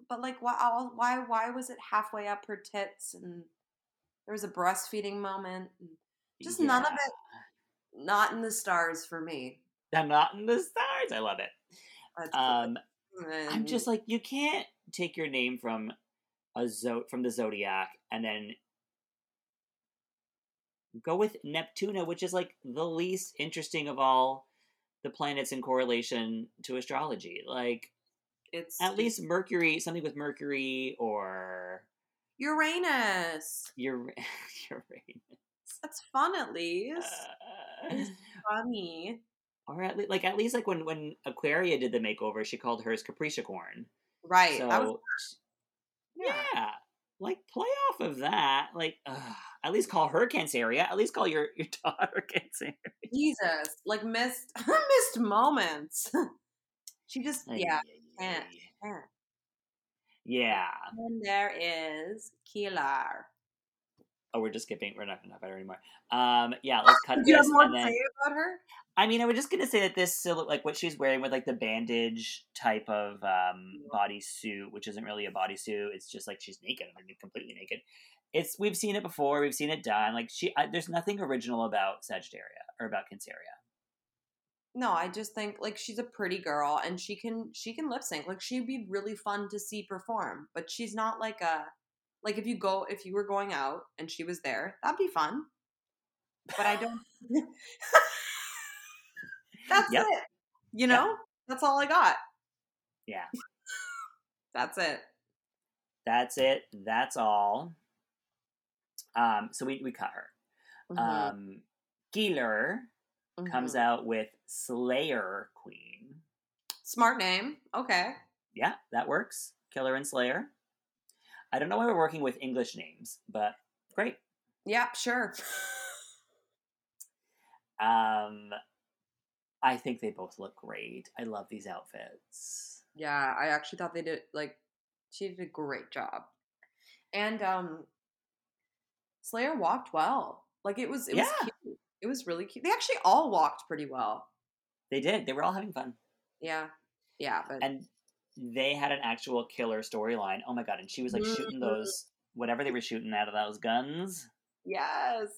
But like, why? Why? Why was it halfway up her tits and there was a breastfeeding moment? and Just none of it. Not in the stars for me. I'm not in the stars. I love it. That's- Um, I'm just like you can't take your name from a zo- from the zodiac and then go with Neptune, which is like the least interesting of all the planets in correlation to astrology. Like it's at least Mercury, something with Mercury or Uranus. your [laughs] Uranus. That's fun at least. Uh, Funny. or at least like at least like when when Aquaria did the makeover, she called hers Capricorn. Right. So was, yeah. yeah. like play off of that. Like ugh, at least call her Canceria. At least call your your [laughs] daughter Canceria. Jesus. Like missed [laughs] missed moments. [laughs] she just yeah. can't. can't. Yeah. And there is Killer. Oh, we're just skipping. We're not not her anymore. Um, yeah, let's cut Do you have more to then, say about her? I mean, I was just gonna say that this silhouette, like what she's wearing with like the bandage type of um bodysuit, which isn't really a bodysuit. It's just like she's naked. I mean, completely naked. It's we've seen it before. We've seen it done. Like she, I, there's nothing original about Sagittaria or about Canceria. No, I just think like she's a pretty girl and she can she can lip sync. Like she'd be really fun to see perform, but she's not like a like if you go if you were going out and she was there, that'd be fun. But I don't [laughs] [laughs] That's Yep. it. You know? That's all I got. Yeah. That's it. That's it. That's all. Um, so we, we cut her. Mhm, Um, Killer comes mhm. out with Slayer Queen. Smart name. Okay. Yeah, that works. Killer and Slayer. I don't know why we're working with English names, but great. Yeah, sure. [laughs] Um, I think they both look great. I love these outfits. Yeah, I actually thought they did like she did a great job. And um Slayer walked well. Like it was it was cute. It was really cute. They actually all walked pretty well. They did. They were all having fun. Yeah. Yeah, but And they had an actual killer storyline. Oh my god, and she was like shooting Mhm. those whatever they were shooting out of those guns. yes.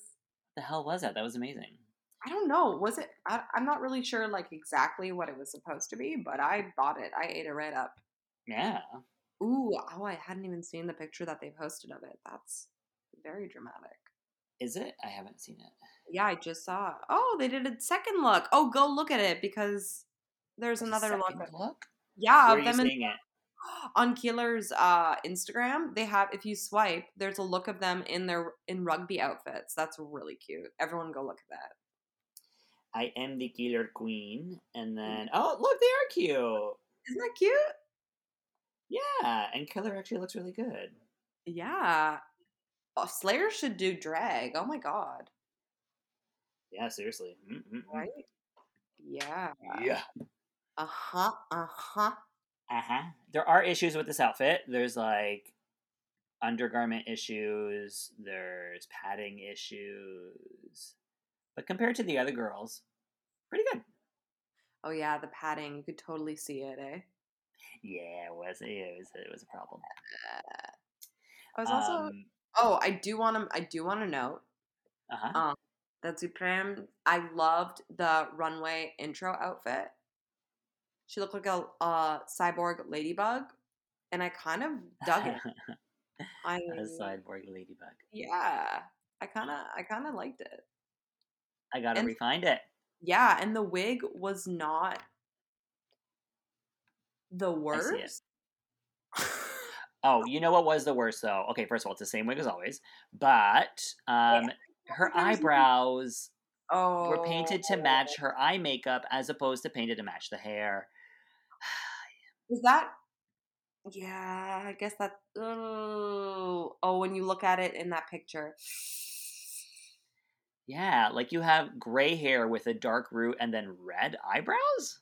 the hell was that? That was amazing. I don't know. Was it I, I'm not really sure like exactly what it was supposed to be, but I bought it. I ate it right up. Yeah. Ooh, oh, I hadn't even seen the picture that they posted of it. That's very dramatic. Is it? I haven't seen it. Yeah, I just saw. Oh, they did a second look. Oh, go look at it because there's another look. Second look. Yeah, Where are of you them in, it? [gasps] on Killer's uh, Instagram. They have if you swipe, there's a look of them in their in rugby outfits. That's really cute. Everyone go look at that. I am the killer queen, Mm. and then oh look, they are cute. Isn't that cute? Yeah, and killer actually looks really good. Yeah. Oh, Slayer should do drag. Oh my god. Yeah, seriously. Mm-mm-mm. Right? Yeah. Yeah. Uh huh. Uh huh. Uh huh. There are issues with this outfit. There's like undergarment issues. There's padding issues, but compared to the other girls, pretty good. Oh yeah, the padding. You could totally see it, eh? Yeah, it was it was it was a problem. I was also. Um, oh, I do want to. I do want to note uh-huh. um, that Supremme. I loved the runway intro outfit. She looked like a uh, cyborg ladybug, and I kind of dug it. [laughs] I a cyborg ladybug. yeah, I kind of I kind of liked it. I gotta And- refind it. Yeah, and the wig was not the I see it. worst. [laughs] Oh, you know what was the worst though? Okay, first of all, it's the same wig as always, but um, her was a- eyebrows oh, were painted to match her eye makeup as opposed to painted to match the hair. Is that? Yeah, I guess that. Oh, oh, when you look at it in that picture. Yeah, like you have gray hair with a dark root and then red eyebrows?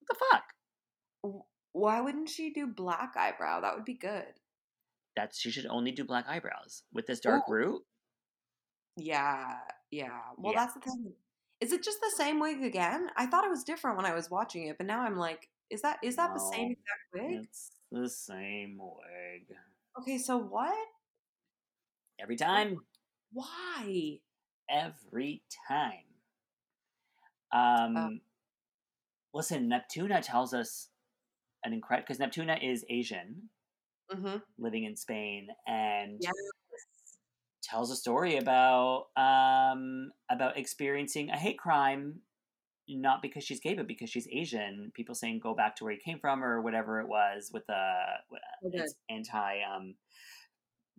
What the fuck? Why wouldn't she do black eyebrow? That would be good. That's she should only do black eyebrows with this dark Ooh. root. Yeah, yeah. Well, Yeah. that's the thing. Is it just the same wig again? I thought it was different when I was watching it, but now I'm like, Is that is that the same exact wig? It's the same wig Okay, so what? every time. Why? Every time. Um, listen, Neptuna tells us an incredible because Neptuna is Asian, Mm-hmm. living in Spain, and Yes. tells a story about um about experiencing a hate crime not because she's gay but because she's asian people saying go back to where you came from or whatever it was with the Okay. anti um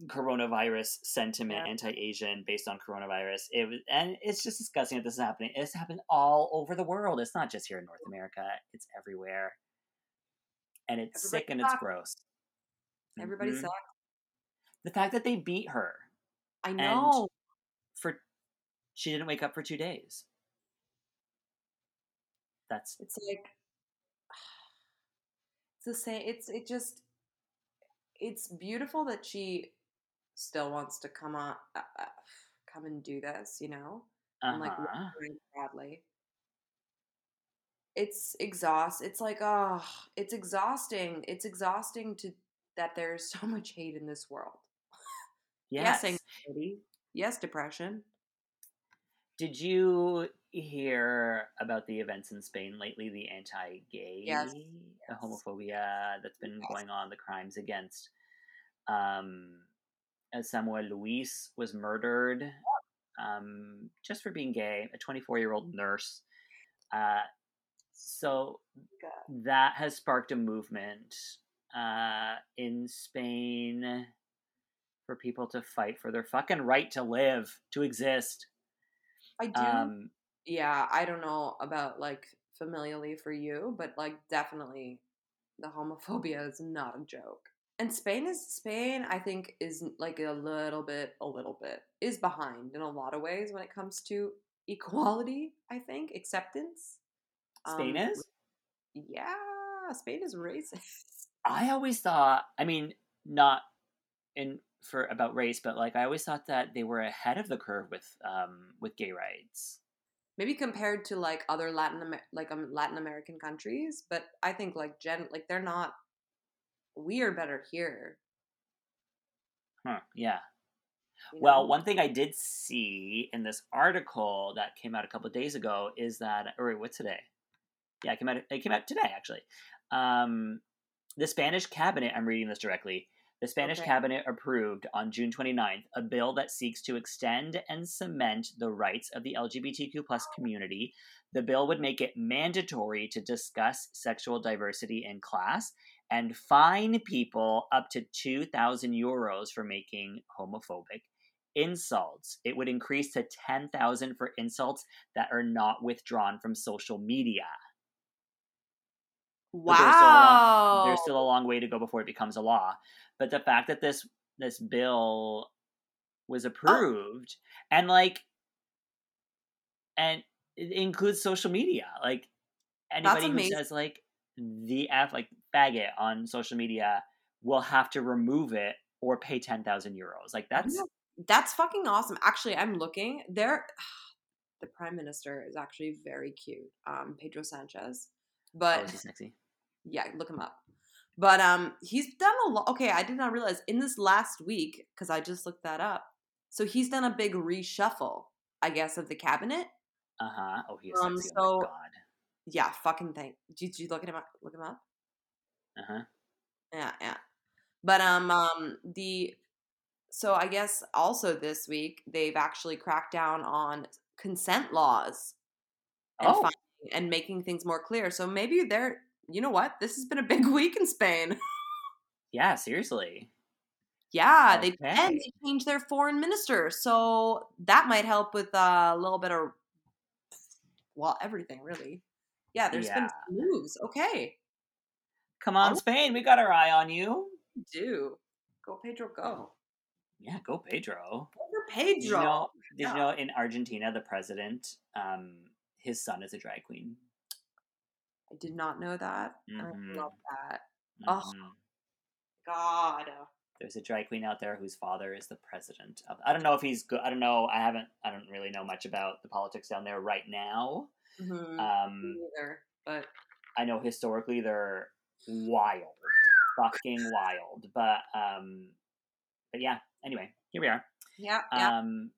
coronavirus sentiment Yeah. anti-asian based on coronavirus it was and it's just disgusting that this is happening it's happened all over the world it's not just here in north america it's everywhere and it's Everybody sick and it's gross Everybody Mhm. sucks. the fact that they beat her I know. for she didn't wake up for two days. That's It's like [sighs] it's the same. It's it just it's beautiful that she still wants to come on, uh, uh, come and do this. You know, and like uh-huh. Bradley. It's exhaust. It's like oh, it's exhausting. It's exhausting to that there's [laughs] so much hate in this world. [laughs] yes. Yes, anxiety. Yes, depression. Did you hear about the events in Spain lately? The anti-gay, Yes, the homophobia that's been Yes. going on, the crimes against. Um, as Samuel Luiz was murdered, um, just for being gay, a 24-year-old nurse. Uh, so God. that has sparked a movement uh, in Spain for people to fight for their fucking right to live, to exist. I do. Um, yeah, I don't know about like familially for you, but like definitely the homophobia is not a joke. And Spain is Spain, I think, is like a little bit, a little bit is behind in a lot of ways when it comes to equality. I think acceptance. Spain Um, is. Yeah, Spain is racist. [laughs] I always thought. I mean, not in for about race, but like I always thought that they were ahead of the curve with um with gay rights. Maybe compared to like other Latin Amer- like um, Latin American countries, but I think like gen like they're not. We are better here. Huh, yeah. you Well, know? one thing I did see in this article that came out a couple of days ago is that, or wait, what's today? Yeah, it came out. It came out today, actually. Um, the Spanish cabinet. I'm reading this directly. The Spanish Okay. cabinet approved on June 29th a bill that seeks to extend and cement the rights of the LGBTQ plus community. The bill would make it mandatory to discuss sexual diversity in class and fine people up to 2,000 euros for making homophobic insults. It would increase to 10,000 for insults that are not withdrawn from social media. But there's still a wow. There's still a long way to go before it becomes a law. But the fact that this this bill was approved and like and it includes social media. Like anybody who says like the F like faggot on social media will have to remove it or pay ten thousand euros. Like that's. That's fucking awesome. Actually, I'm looking. There [sighs] the prime minister is actually very cute. Um Pedro Sanchez. oh, But he sexy? [sighs] yeah, look him up. But um he's done a lot. Okay, I did not realize in this last week cuz I just looked that up. So he's done a big reshuffle, I guess, of the cabinet. Uh huh. Oh, he's Um, oh so- my god. Yeah, fucking thing. Did you look at him up? Look him up? Uh huh. Yeah, yeah. But um, um, the so I guess also this week they've actually cracked down on consent laws and Oh. finding- and making things more clear. So maybe they're, you know what? This has been a big [laughs] week in Spain. Yeah. Seriously. yeah, they and they changed their foreign minister, so that might help with uh, a little bit of well, everything really. Yeah, there's been Yeah. some moves. Okay, Come on, Oh. Spain. We got our eye on you. do go Pedro, go. Yeah, go Pedro. Go Pedro. you know? Did Yeah. you know in Argentina the president, um, his son is a drag queen. I did not know that. Mhm. I love that. Oh. Mhm. God. There's a drag queen out there whose father is the president of. I don't know if he's good. I don't know. I haven't. I don't really know much about the politics down there right now. Mhm. Um, Me neither. But I know historically they're wild, fucking wild. But um, but yeah. Anyway, here we are. Yeah, yeah. Um,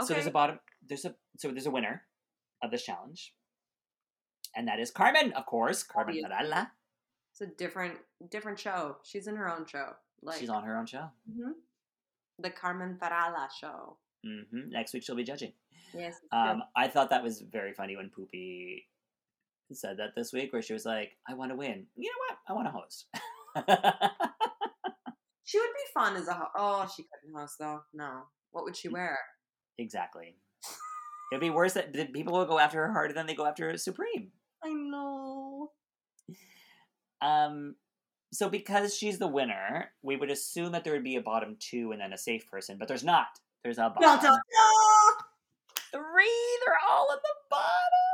okay. so there's a bottom. There's a so there's a winner of this challenge, and that is Carmen, of course, Carmen. Farala. it's a different different show. She's in her own show. Like She's on her own show. Mhm. the Carmen Farala show. hmm Next week she'll be judging. Yes. Um, I thought that was very funny when Pupi said that this week, where she was like, "I want to win. You know what? I want to host." [laughs] She would be fun as a ho- oh she couldn't host though. No, what would she wear? exactly. It'd be worse that people will go after her harder than they go after Supremme. I know. Um, so because she's the winner, we would assume that there would be a bottom two and then a safe person, but there's not. There's a bottom No, no, no. three. They're all at the bottom.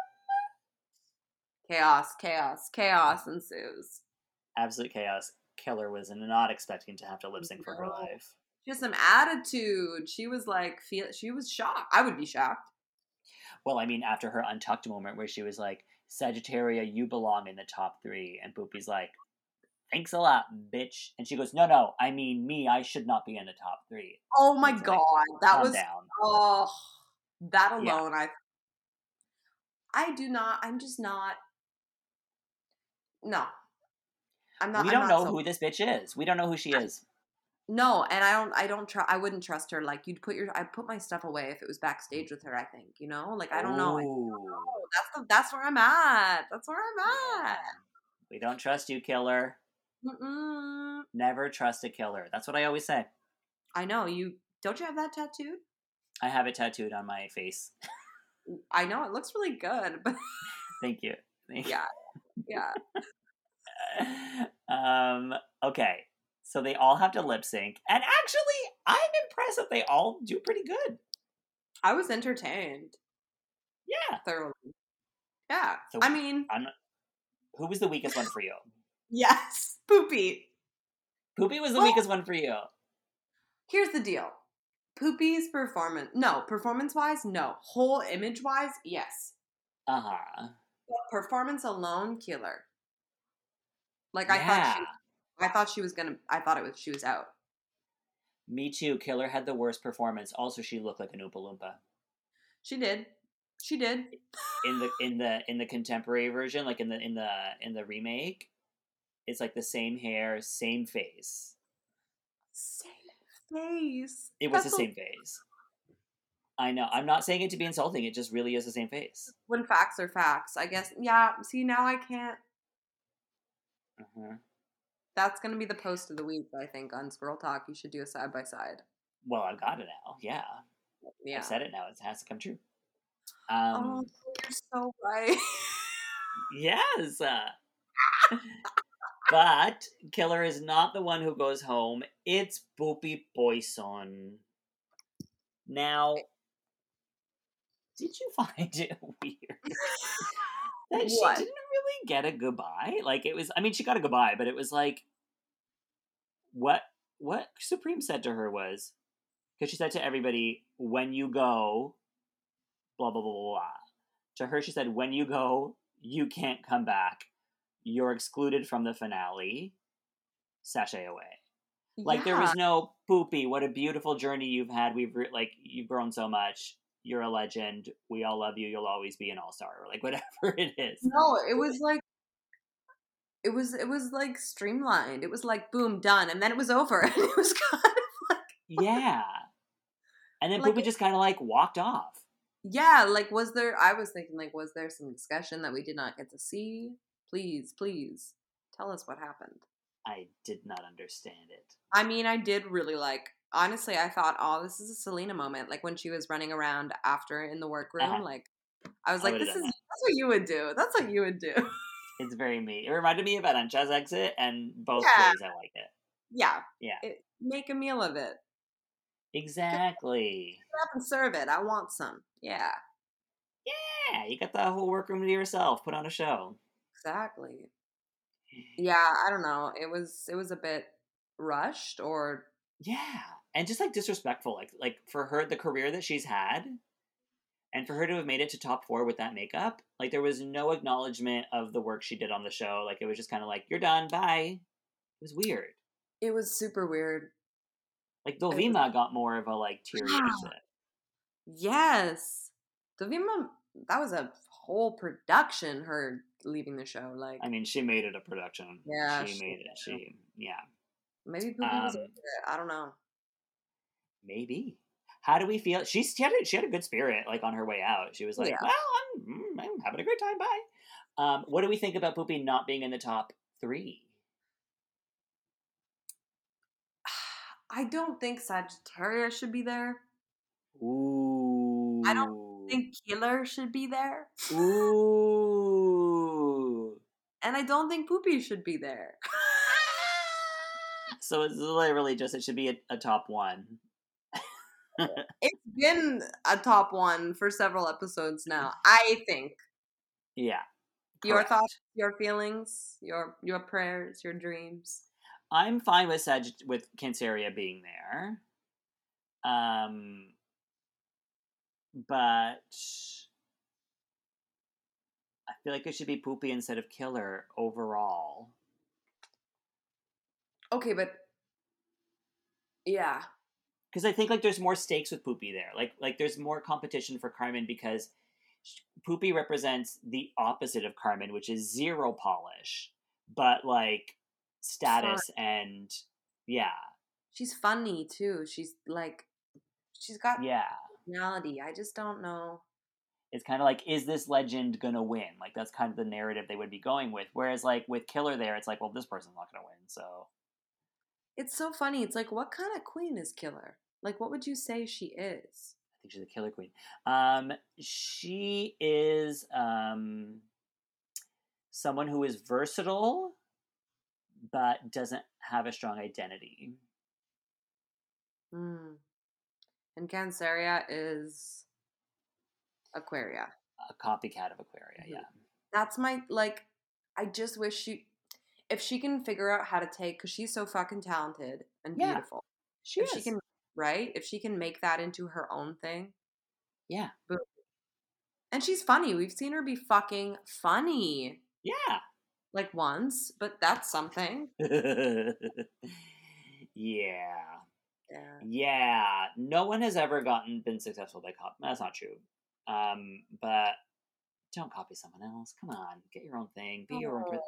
Chaos, chaos, chaos ensues. Absolute chaos. Killer was not expecting to have to lip sync for her life. She has some attitude. She was like, feel. She was shocked. I would be shocked. Well, I mean, after her untucked moment where she was like, Sagittaria, you belong in the top three. And Pupi's like, thanks a lot, bitch. And she goes, no, no, I mean me. I should not be in the top three. Oh my like, god, that was down. oh that Yeah. alone. I I do not. I'm just not. No, I'm not. we don't not know so- who this bitch is. We don't know who she is. No, and I don't. I don't try. I wouldn't trust her. Like you'd put your. I put my stuff away if it was backstage with her. I think you know. Like I don't know. I don't know. That's the, that's where I'm at. That's where I'm at. We don't trust you, killer. Mm-mm. Never trust a killer. That's what I always say. I know you. Don't you have that tattooed? I have it tattooed on my face. I know it looks really good, but [laughs] Thank you. Thank yeah, yeah. [laughs] um, okay. So they all have to lip sync. And actually, I'm impressed that they all do pretty good. I was entertained Yeah. thoroughly. Yeah, So- I mean, I'm, who was the weakest one for you? [laughs] yes, Pupi. Pupi was the Well- weakest one for you. Here's the deal. Pupi's performance, no, performance wise, no. Whole image wise, yes. Uh huh. Performance alone, killer. Like I thought she, I thought she was gonna. I thought it was she was out. Me too. Killer had the worst performance. Also, she looked like an Oompa Loompa. She did. She did. in the in the in the [laughs] contemporary version, like in the in the in the remake, it's like the same hair, same face. Same face. It was That's the same face. I know. I'm not saying it to be insulting. It just really is the same face. When facts are facts, I guess. Yeah. See, now I can't. uh That's gonna be the post of the week. I think on Squirrel Talk, you should do a side by side. Well, I've got it now. Yeah, Yeah. I've said it now. It has to come true. Um, oh, you're so right. [laughs] Yes. uh, but Killer is not the one who goes home. It's Pupi Poisson. Now, did you [laughs] find it weird [laughs] that she didn't really get a goodbye? Like it was. I mean, she got a goodbye, but it was like what what Supremme said to her was because she said to everybody, "When you go, blah blah blah blah." blah. To her, she said, "When you go, you can't come back. You're excluded from the finale. Sashay away." Like there was no Pupi. What a beautiful journey you've had. We've re- like you've grown so much. You're a legend. We all love you. You'll always be an all star. Or like [laughs] whatever it is. No, it was like it was it was like streamlined. It was like boom, done, and then it was over. [laughs] And it was kind of like Yeah. And then Like Pupi just kind of like walked off. yeah, like was there I was thinking like was there some discussion that we did not get to see? Please, please tell us what happened. I did not understand it. I mean, I did really like honestly, I thought, oh, this is a Selena moment. Like when she was running around after in the workroom, Uh-huh. like I was I like, this is that. that's what you would do. That's what you would do. It's very me. It reminded me of Arantxa's exit, and both Yeah. ways I like it. yeah. Yeah. It, make a meal of it. Exactly. Get up and serve it. I want some. Yeah. Yeah, you got the whole workroom to yourself. Put on a show. Exactly. [sighs] Yeah, I don't know. It was it was a bit rushed or Yeah, and just like disrespectful, like like for her the career that she's had, And for her to have made it to top four with that makeup, like there was no acknowledgement of the work she did on the show. Like it was just kind of like, you're done, bye. It was weird. It was super weird. Like Dovima got more of a like teary Yeah. exit. Yes. Dovima, that was a whole production, her leaving the show. Like, I mean, she made it a production. Yeah, she, she made it. She, yeah, maybe um, over it. I don't know. Maybe. How do we feel? She, she had a, she had a good spirit. Like on her way out, she was like, Yeah. "Well, I'm, mm, I'm having a great time. Bye." Um, what do we think about Pupi not being in the top three? [sighs] I don't think Sagittarius should be there. Ooh. I don't think Killer should be there. Ooh. And I don't think Pupi should be there. So it's literally just it should be a, a top one. It's been a top one for several episodes now. I think. Yeah. Your correct. thoughts, your feelings, your your prayers, your dreams. I'm fine with Sag with Canceria being there. Um but I feel like it should be Pupi instead of Killer overall. Okay, but yeah. Because I think like there's more stakes with Pupi there. Like like there's more competition for Carmen because Pupi represents the opposite of Carmen, which is zero polish, but like status and yeah, She's funny too. She's like she's got yeah. personality. I just don't know. it's kind of like is this legend gonna win like that's kind of the narrative they would be going with whereas like with killer there it's like well this person's not gonna win so It's so funny. It's like what kind of queen is Killer? Like what would you say she is? i think she's a killer queen um she is um someone who is versatile but doesn't have a strong identity Hmm. And Canceria is Aquaria. a copycat of aquaria Mhm. yeah That's my like. I just wish she, if she can figure out how to take, because she's so fucking talented and Yeah, beautiful. she if is she can, right? If she can make that into her own thing, yeah Boom. and she's funny. We've seen her be fucking funny yeah like once, but that's something. [laughs] yeah Yeah. Yeah, no one has ever gotten been successful by copy. That's not true. Um, but don't copy someone else. Come on, get your own thing. Be your own. Per-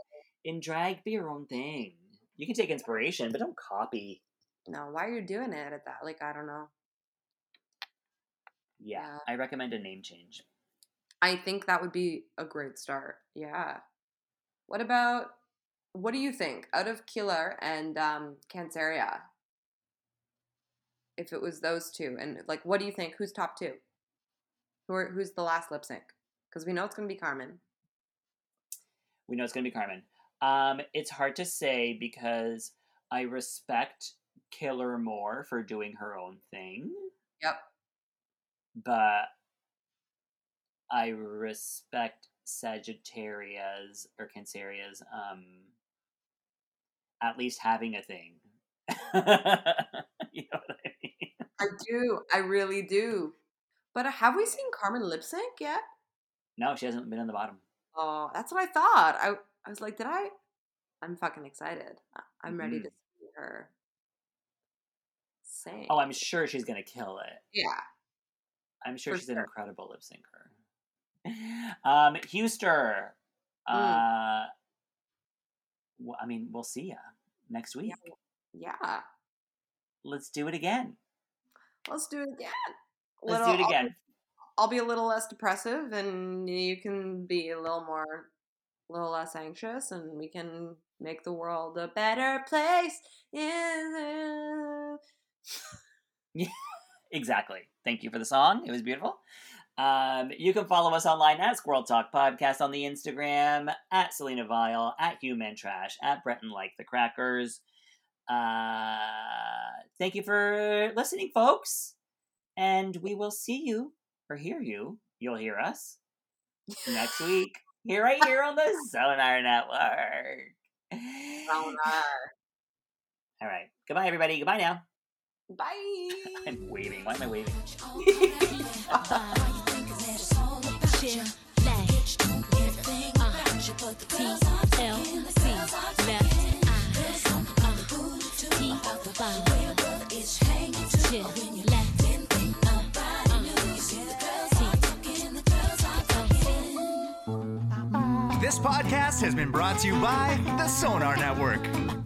in drag, be your own thing. You can take inspiration, but don't copy. No, why are you doing it at that? Like I don't know. Yeah, Yeah. I recommend a name change. I think that would be a great start. Yeah. What about what do you think out of Killer and um Canceria? If it was those two, and like, what do you think? Who's top two? Who are, who's the last lip sync? Because we know it's gonna be Carmen. We know it's gonna be Carmen. Um, it's hard to say because I respect Killer more for doing her own thing. Yep. but I respect Sagittarius or Canceria's um at least having a thing. [laughs] you know what I mean? I do. I really do. But uh, have we seen Carmen lip sync yet? No, she hasn't been on the bottom. Oh, that's what I thought. I I was like, did I? I'm fucking excited. I'm ready Mhm. to see her Oh, I'm sure she's gonna kill it. yeah. I'm sure For she's an incredible lip syncer. Um, Huster. Mm. Uh, well, I mean, we'll see ya next week. Yeah. Let's do it again. Let's do it again. Let's Little- do it I'll again. I'll be a little less depressive, and you can be a little more, a little less anxious, and we can make the world a better place. Yeah. [laughs] Exactly. Thank you for the song. It was beautiful. Um, you can follow us online at Squirrel Talk Podcast on the Instagram, at Selena Vyle, at Human Trash, at Breton Like the Crackers. Uh, thank you for listening, folks. And we will see you or hear you. You'll hear us next week. Here, right here on the Sonar Network. Sonar. All right. Goodbye, everybody. Goodbye now. Bye. [laughs] I'm waving. Why am I waving? Why you think of this? chill, left. TLC, left eye. T-ball, chill, left. This podcast has been brought to you by the Sonar Network.